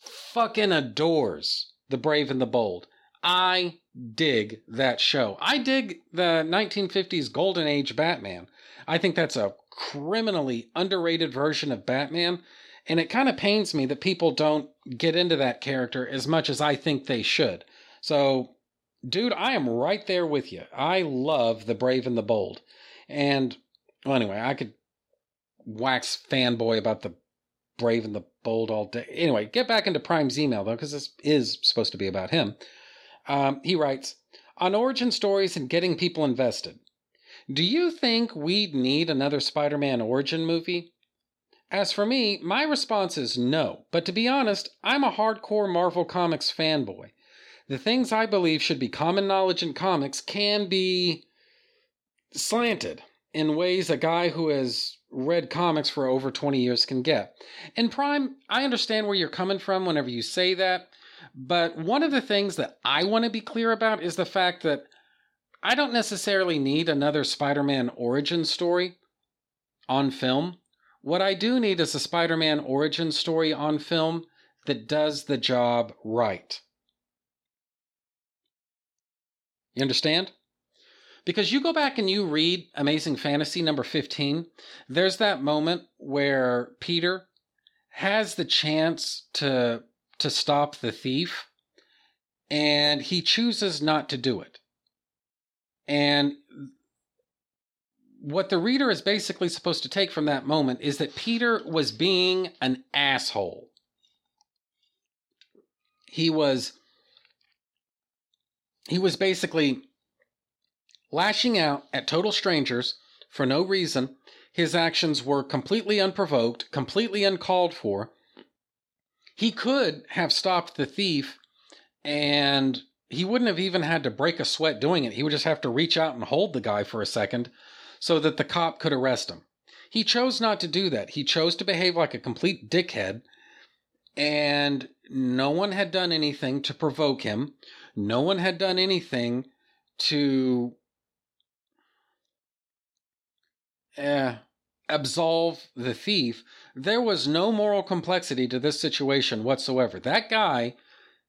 [SPEAKER 1] fucking adores The Brave and the Bold. I dig that show. I dig the 1950s golden age Batman. I think that's a criminally underrated version of Batman. And it kind of pains me that people don't get into that character as much as I think they should. So, dude, I am right there with you. I love The Brave and the Bold. And, well, anyway, I could wax fanboy about The Brave and the Bold all day. Anyway, get back into Prime's email, though, because this is supposed to be about him. Um, he writes On origin stories and getting people invested. Do you think we'd need another Spider Man origin movie? As for me, my response is no, but to be honest, I'm a hardcore Marvel Comics fanboy. The things I believe should be common knowledge in comics can be slanted in ways a guy who has read comics for over 20 years can get. And Prime, I understand where you're coming from whenever you say that, but one of the things that I want to be clear about is the fact that I don't necessarily need another Spider Man origin story on film. What I do need is a Spider Man origin story on film that does the job right. You understand? Because you go back and you read Amazing Fantasy number 15, there's that moment where Peter has the chance to to stop the thief and he chooses not to do it. And what the reader is basically supposed to take from that moment is that Peter was being an asshole. He was he was basically lashing out at total strangers for no reason. His actions were completely unprovoked, completely uncalled for. He could have stopped the thief and he wouldn't have even had to break a sweat doing it. He would just have to reach out and hold the guy for a second so that the cop could arrest him. He chose not to do that. He chose to behave like a complete dickhead, and no one had done anything to provoke him. No one had done anything to uh, absolve the thief. There was no moral complexity to this situation whatsoever. That guy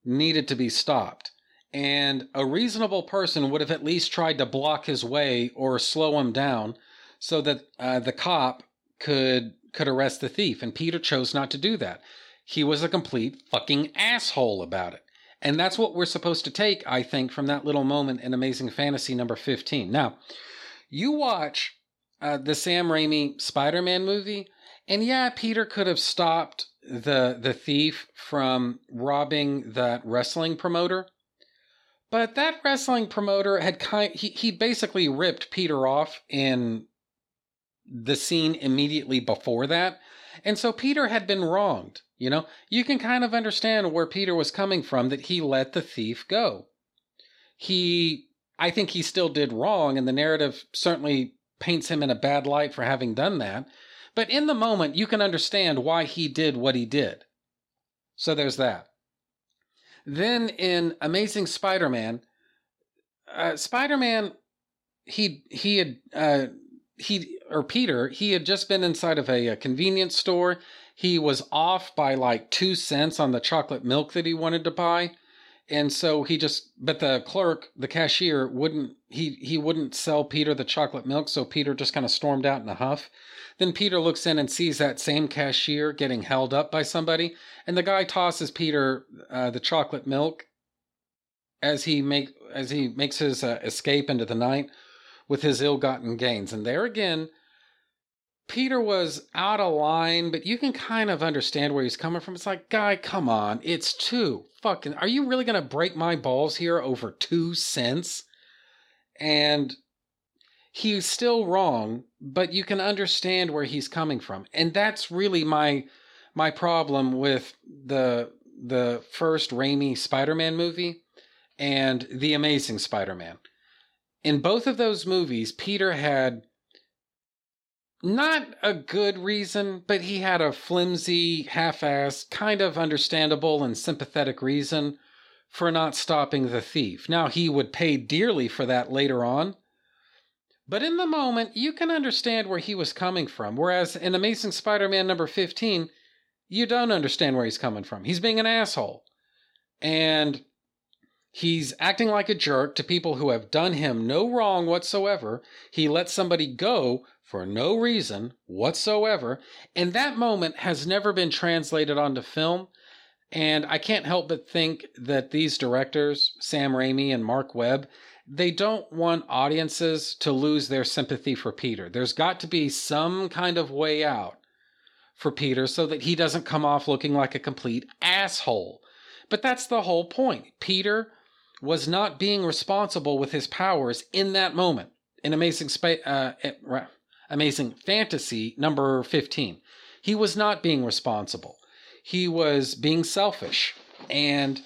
[SPEAKER 1] needed to be stopped and a reasonable person would have at least tried to block his way or slow him down so that uh, the cop could could arrest the thief and peter chose not to do that he was a complete fucking asshole about it and that's what we're supposed to take i think from that little moment in amazing fantasy number 15 now you watch uh, the sam raimi spider-man movie and yeah peter could have stopped the the thief from robbing that wrestling promoter but that wrestling promoter had kind he he basically ripped Peter off in the scene immediately before that. And so Peter had been wronged, you know? You can kind of understand where Peter was coming from that he let the thief go. He I think he still did wrong and the narrative certainly paints him in a bad light for having done that. But in the moment you can understand why he did what he did. So there's that. Then in Amazing Spider-Man, uh, Spider-Man, he he had uh, he or Peter, he had just been inside of a, a convenience store. He was off by like two cents on the chocolate milk that he wanted to buy, and so he just but the clerk, the cashier, wouldn't he he wouldn't sell Peter the chocolate milk, so Peter just kind of stormed out in a huff. Then Peter looks in and sees that same cashier getting held up by somebody, and the guy tosses Peter uh, the chocolate milk as he make as he makes his uh, escape into the night with his ill-gotten gains. And there again, Peter was out of line, but you can kind of understand where he's coming from. It's like, guy, come on, it's two fucking. Are you really gonna break my balls here over two cents? And he's still wrong, but you can understand where he's coming from. And that's really my my problem with the the first Raimi Spider-Man movie and the Amazing Spider-Man. In both of those movies, Peter had not a good reason, but he had a flimsy, half-assed, kind of understandable and sympathetic reason for not stopping the thief. Now he would pay dearly for that later on, but in the moment, you can understand where he was coming from. Whereas in Amazing Spider Man number 15, you don't understand where he's coming from. He's being an asshole. And he's acting like a jerk to people who have done him no wrong whatsoever. He lets somebody go for no reason whatsoever. And that moment has never been translated onto film. And I can't help but think that these directors, Sam Raimi and Mark Webb, they don't want audiences to lose their sympathy for Peter. There's got to be some kind of way out for Peter so that he doesn't come off looking like a complete asshole. But that's the whole point. Peter was not being responsible with his powers in that moment in Amazing Spa- uh, Amazing Fantasy number 15. He was not being responsible. He was being selfish and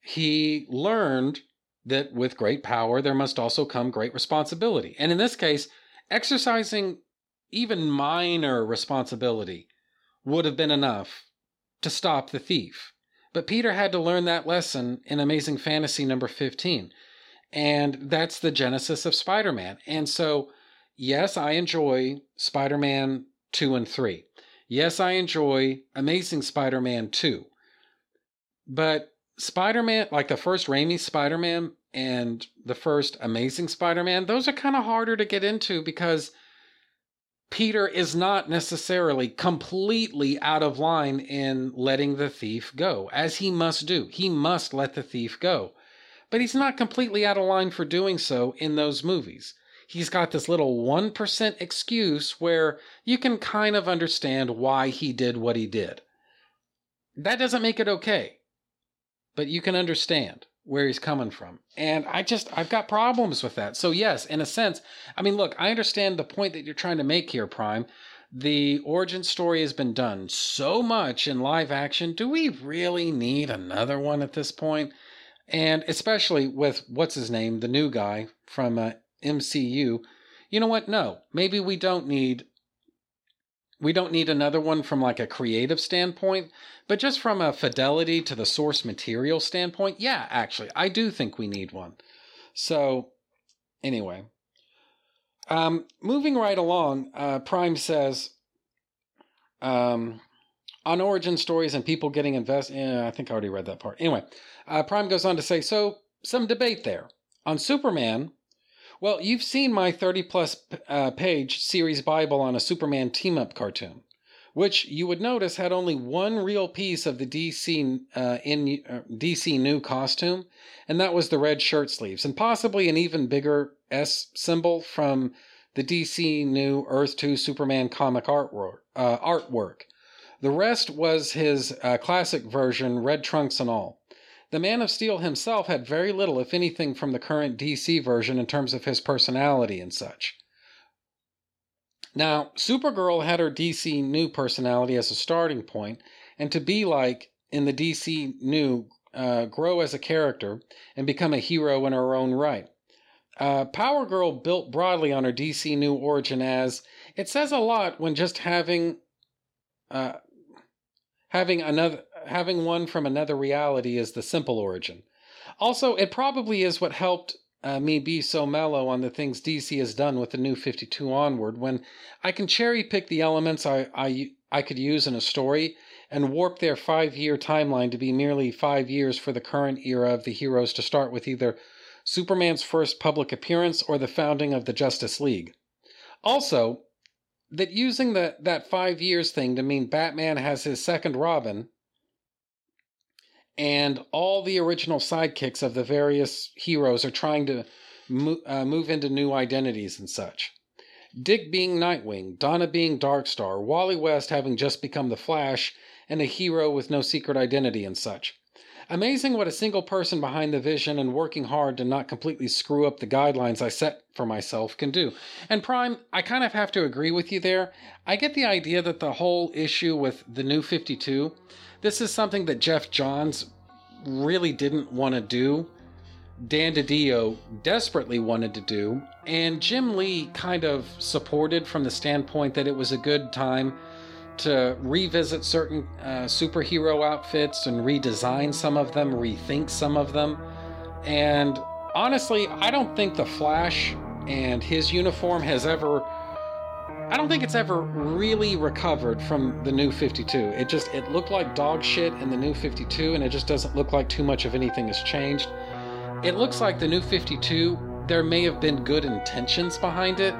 [SPEAKER 1] he learned that with great power there must also come great responsibility. And in this case, exercising even minor responsibility would have been enough to stop the thief. But Peter had to learn that lesson in Amazing Fantasy number 15. And that's the genesis of Spider Man. And so, yes, I enjoy Spider Man 2 and 3. Yes, I enjoy Amazing Spider Man 2. But Spider Man, like the first Raimi Spider Man and the first Amazing Spider Man, those are kind of harder to get into because Peter is not necessarily completely out of line in letting the thief go, as he must do. He must let the thief go. But he's not completely out of line for doing so in those movies. He's got this little 1% excuse where you can kind of understand why he did what he did. That doesn't make it okay but you can understand where he's coming from. And I just, I've got problems with that. So, yes, in a sense, I mean, look, I understand the point that you're trying to make here, Prime. The origin story has been done so much in live action. Do we really need another one at this point? And especially with what's his name, the new guy from uh, MCU. You know what? No, maybe we don't need we don't need another one from like a creative standpoint, but just from a fidelity to the source material standpoint, yeah, actually, I do think we need one. So, anyway, um, moving right along, uh, Prime says, um, on origin stories and people getting invested. I think I already read that part. Anyway, uh, Prime goes on to say, so some debate there on Superman. Well, you've seen my 30 plus uh, page series Bible on a Superman team up cartoon, which you would notice had only one real piece of the DC uh, in uh, DC new costume, and that was the red shirt sleeves, and possibly an even bigger S symbol from the DC new Earth 2 Superman comic artwork. Uh, artwork. The rest was his uh, classic version, red trunks and all. The Man of Steel himself had very little, if anything, from the current DC version in terms of his personality and such. Now, Supergirl had her DC new personality as a starting point, and to be like in the DC new, uh, grow as a character and become a hero in her own right. Uh, Power Girl built broadly on her DC new origin as it says a lot when just having uh, having another having one from another reality is the simple origin. Also, it probably is what helped uh, me be so mellow on the things DC has done with the new 52 onward when I can cherry pick the elements I, I, I could use in a story and warp their five year timeline to be merely five years for the current era of the heroes to start with either Superman's first public appearance or the founding of the Justice League. Also, that using the, that five years thing to mean Batman has his second Robin and all the original sidekicks of the various heroes are trying to mo- uh, move into new identities and such. Dick being Nightwing, Donna being Darkstar, Wally West having just become the Flash, and a hero with no secret identity and such. Amazing what a single person behind the vision and working hard to not completely screw up the guidelines I set for myself can do. And Prime, I kind of have to agree with you there. I get the idea that the whole issue with the new 52, this is something that Geoff Johns really didn't want to do. Dan DiDio desperately wanted to do, and Jim Lee kind of supported from the standpoint that it was a good time to revisit certain uh, superhero outfits and redesign some of them, rethink some of them. And honestly, I don't think the Flash and his uniform has ever. I don't think it's ever really recovered from the new 52. It just it looked like dog shit in the new 52 and it just doesn't look like too much of anything has changed. It looks like the new 52 there may have been good intentions behind it,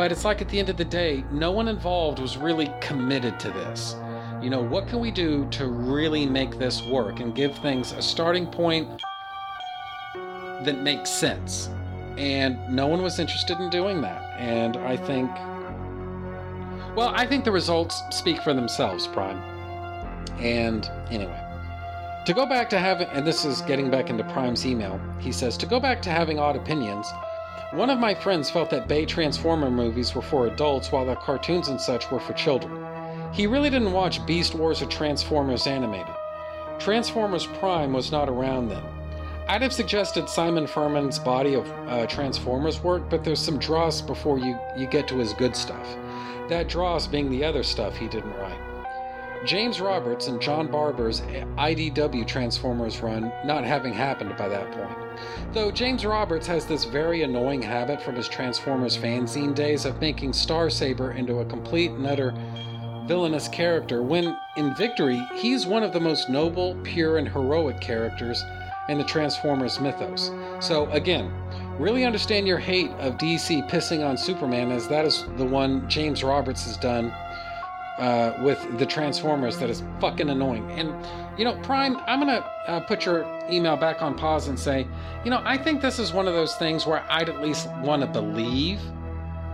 [SPEAKER 1] but it's like at the end of the day, no one involved was really committed to this. You know, what can we do to really make this work and give things a starting point that makes sense? And no one was interested in doing that. And I think, well, I think the results speak for themselves, Prime. And anyway, to go back to having, and this is getting back into Prime's email, he says, to go back to having odd opinions, one of my friends felt that Bay Transformer movies were for adults while the cartoons and such were for children. He really didn't watch Beast Wars or Transformers animated. Transformers Prime was not around then. I'd have suggested Simon Furman's body of uh, Transformers work, but there's some dross before you, you get to his good stuff. That dross being the other stuff he didn't write. James Roberts and John Barber's IDW Transformers run not having happened by that point. Though James Roberts has this very annoying habit from his Transformers fanzine days of making Starsaber into a complete and utter villainous character, when in Victory, he's one of the most noble, pure, and heroic characters in the Transformers mythos. So, again, really understand your hate of DC pissing on Superman, as that is the one James Roberts has done uh, with the Transformers that is fucking annoying. And, you know, Prime, I'm going to uh, put your email back on pause and say, you know, I think this is one of those things where I'd at least want to believe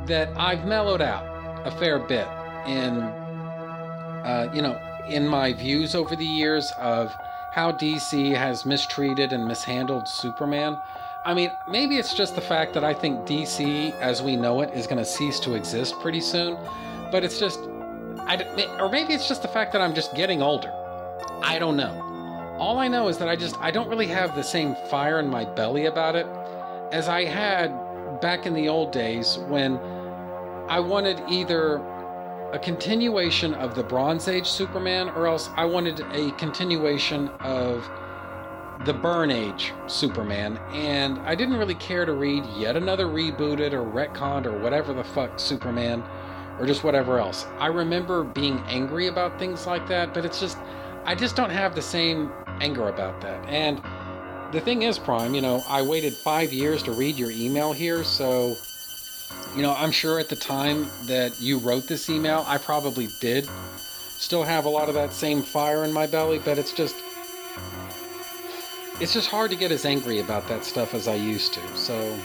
[SPEAKER 1] that I've mellowed out a fair bit in, uh, you know, in my views over the years of how DC has mistreated and mishandled Superman. I mean, maybe it's just the fact that I think DC, as we know it, is going to cease to exist pretty soon. But it's just, I, or maybe it's just the fact that I'm just getting older. I don't know. All I know is that I just I don't really have the same fire in my belly about it as I had back in the old days when I wanted either a continuation of the Bronze Age Superman or else I wanted a continuation of the Byrne Age Superman, and I didn't really care to read yet another rebooted or retconned or whatever the fuck Superman or just whatever else. I remember being angry about things like that, but it's just, I just don't have the same anger about that. And the thing is, Prime, you know, I waited five years to read your email here, so, you know, I'm sure at the time that you wrote this email, I probably did still have a lot of that same fire in my belly, but it's just, it's just hard to get as angry about that stuff as I used to. So,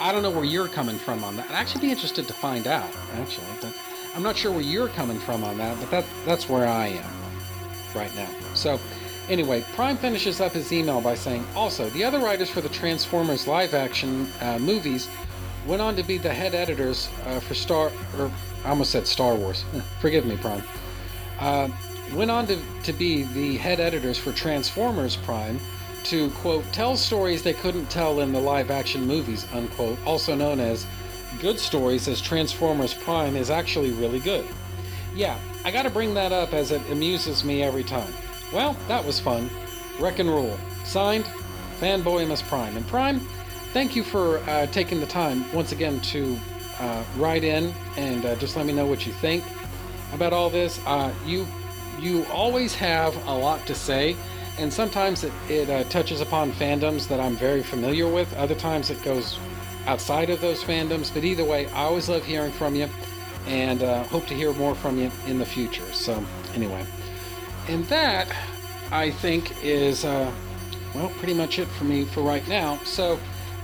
[SPEAKER 1] I don't know where you're coming from on that. I'd actually be interested to find out, actually. But I'm not sure where you're coming from on that, but that that's where I am right now. So, anyway, Prime finishes up his email by saying, also, the other writers for the Transformers live action uh, movies went on to be the head editors uh, for Star, or I almost said Star Wars. Forgive me, Prime. Uh, went on to, to be the head editors for Transformers Prime to, quote, tell stories they couldn't tell in the live action movies, unquote, also known as Good Stories as Transformers Prime is actually really good. Yeah, I gotta bring that up as it amuses me every time. Well, that was fun. Wreck and Rule. Signed, Fanboy Miss Prime. And Prime, thank you for uh, taking the time once again to uh, write in and uh, just let me know what you think about all this. Uh, you you always have a lot to say and sometimes it, it uh, touches upon fandoms that I'm very familiar with. Other times it goes outside of those fandoms. But either way, I always love hearing from you and uh, hope to hear more from you in the future. So, anyway. And that, I think, is, uh, well, pretty much it for me for right now. So,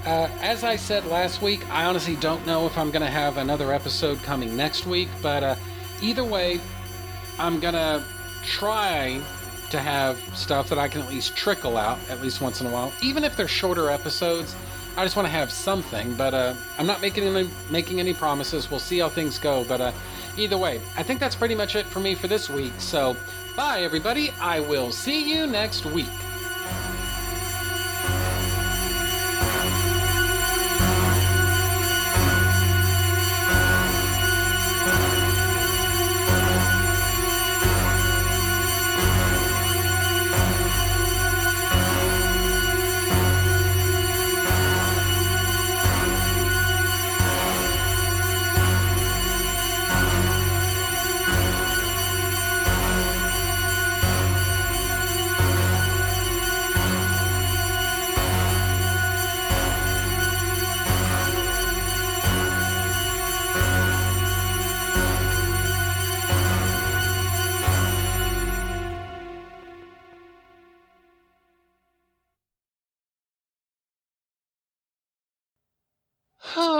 [SPEAKER 1] uh, as I said last week, I honestly don't know if I'm going to have another episode coming next week. But uh, either way, I'm going to try to have stuff that I can at least trickle out at least once in a while, even if they're shorter episodes. I just want to have something, but uh, I'm not making any making any promises. We'll see how things go, but uh, either way, I think that's pretty much it for me for this week. So, bye everybody. I will see you next week.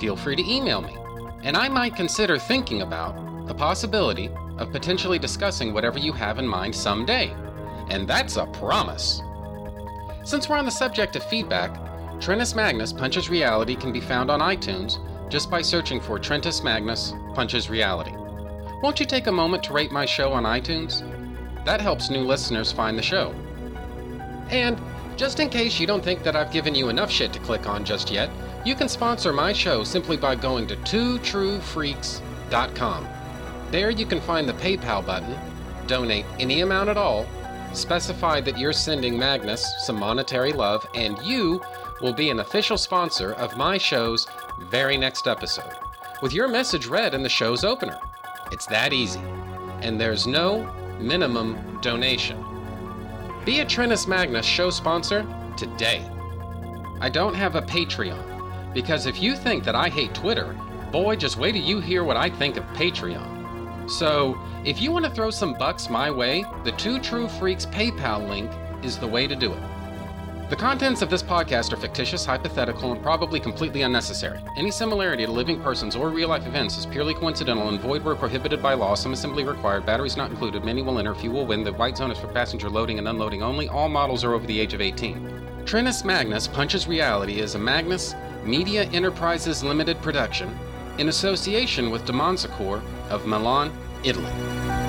[SPEAKER 1] Feel free to email me, and I might consider thinking about the possibility of potentially discussing whatever you have in mind someday. And that's a promise. Since we're on the subject of feedback, Trentus Magnus Punches Reality can be found on iTunes just by searching for Trentus Magnus Punches Reality. Won't you take a moment to rate my show on iTunes? That helps new listeners find the show. And just in case you don't think that I've given you enough shit to click on just yet, you can sponsor my show simply by going to twotruefreaks.com. There you can find the PayPal button, donate any amount at all, specify that you're sending Magnus some monetary love, and you will be an official sponsor of my show's very next episode, with your message read in the show's opener. It's that easy. And there's no minimum donation. Be a Trentus Magnus show sponsor today. I don't have a Patreon. Because if you think that I hate Twitter, boy, just wait till you hear what I think of Patreon. So, if you want to throw some bucks my way, the Two True Freaks PayPal link is the way to do it. The contents of this podcast are fictitious, hypothetical, and probably completely unnecessary. Any similarity to living persons or real life events is purely coincidental and void where prohibited by law. Some assembly required, batteries not included, many will enter, few will win. The white zone is for passenger loading and unloading only. All models are over the age of 18. Trentus Magnus Punches Reality is a Magnus Media Enterprises Limited production in association with Demonsecore of Milan, Italy.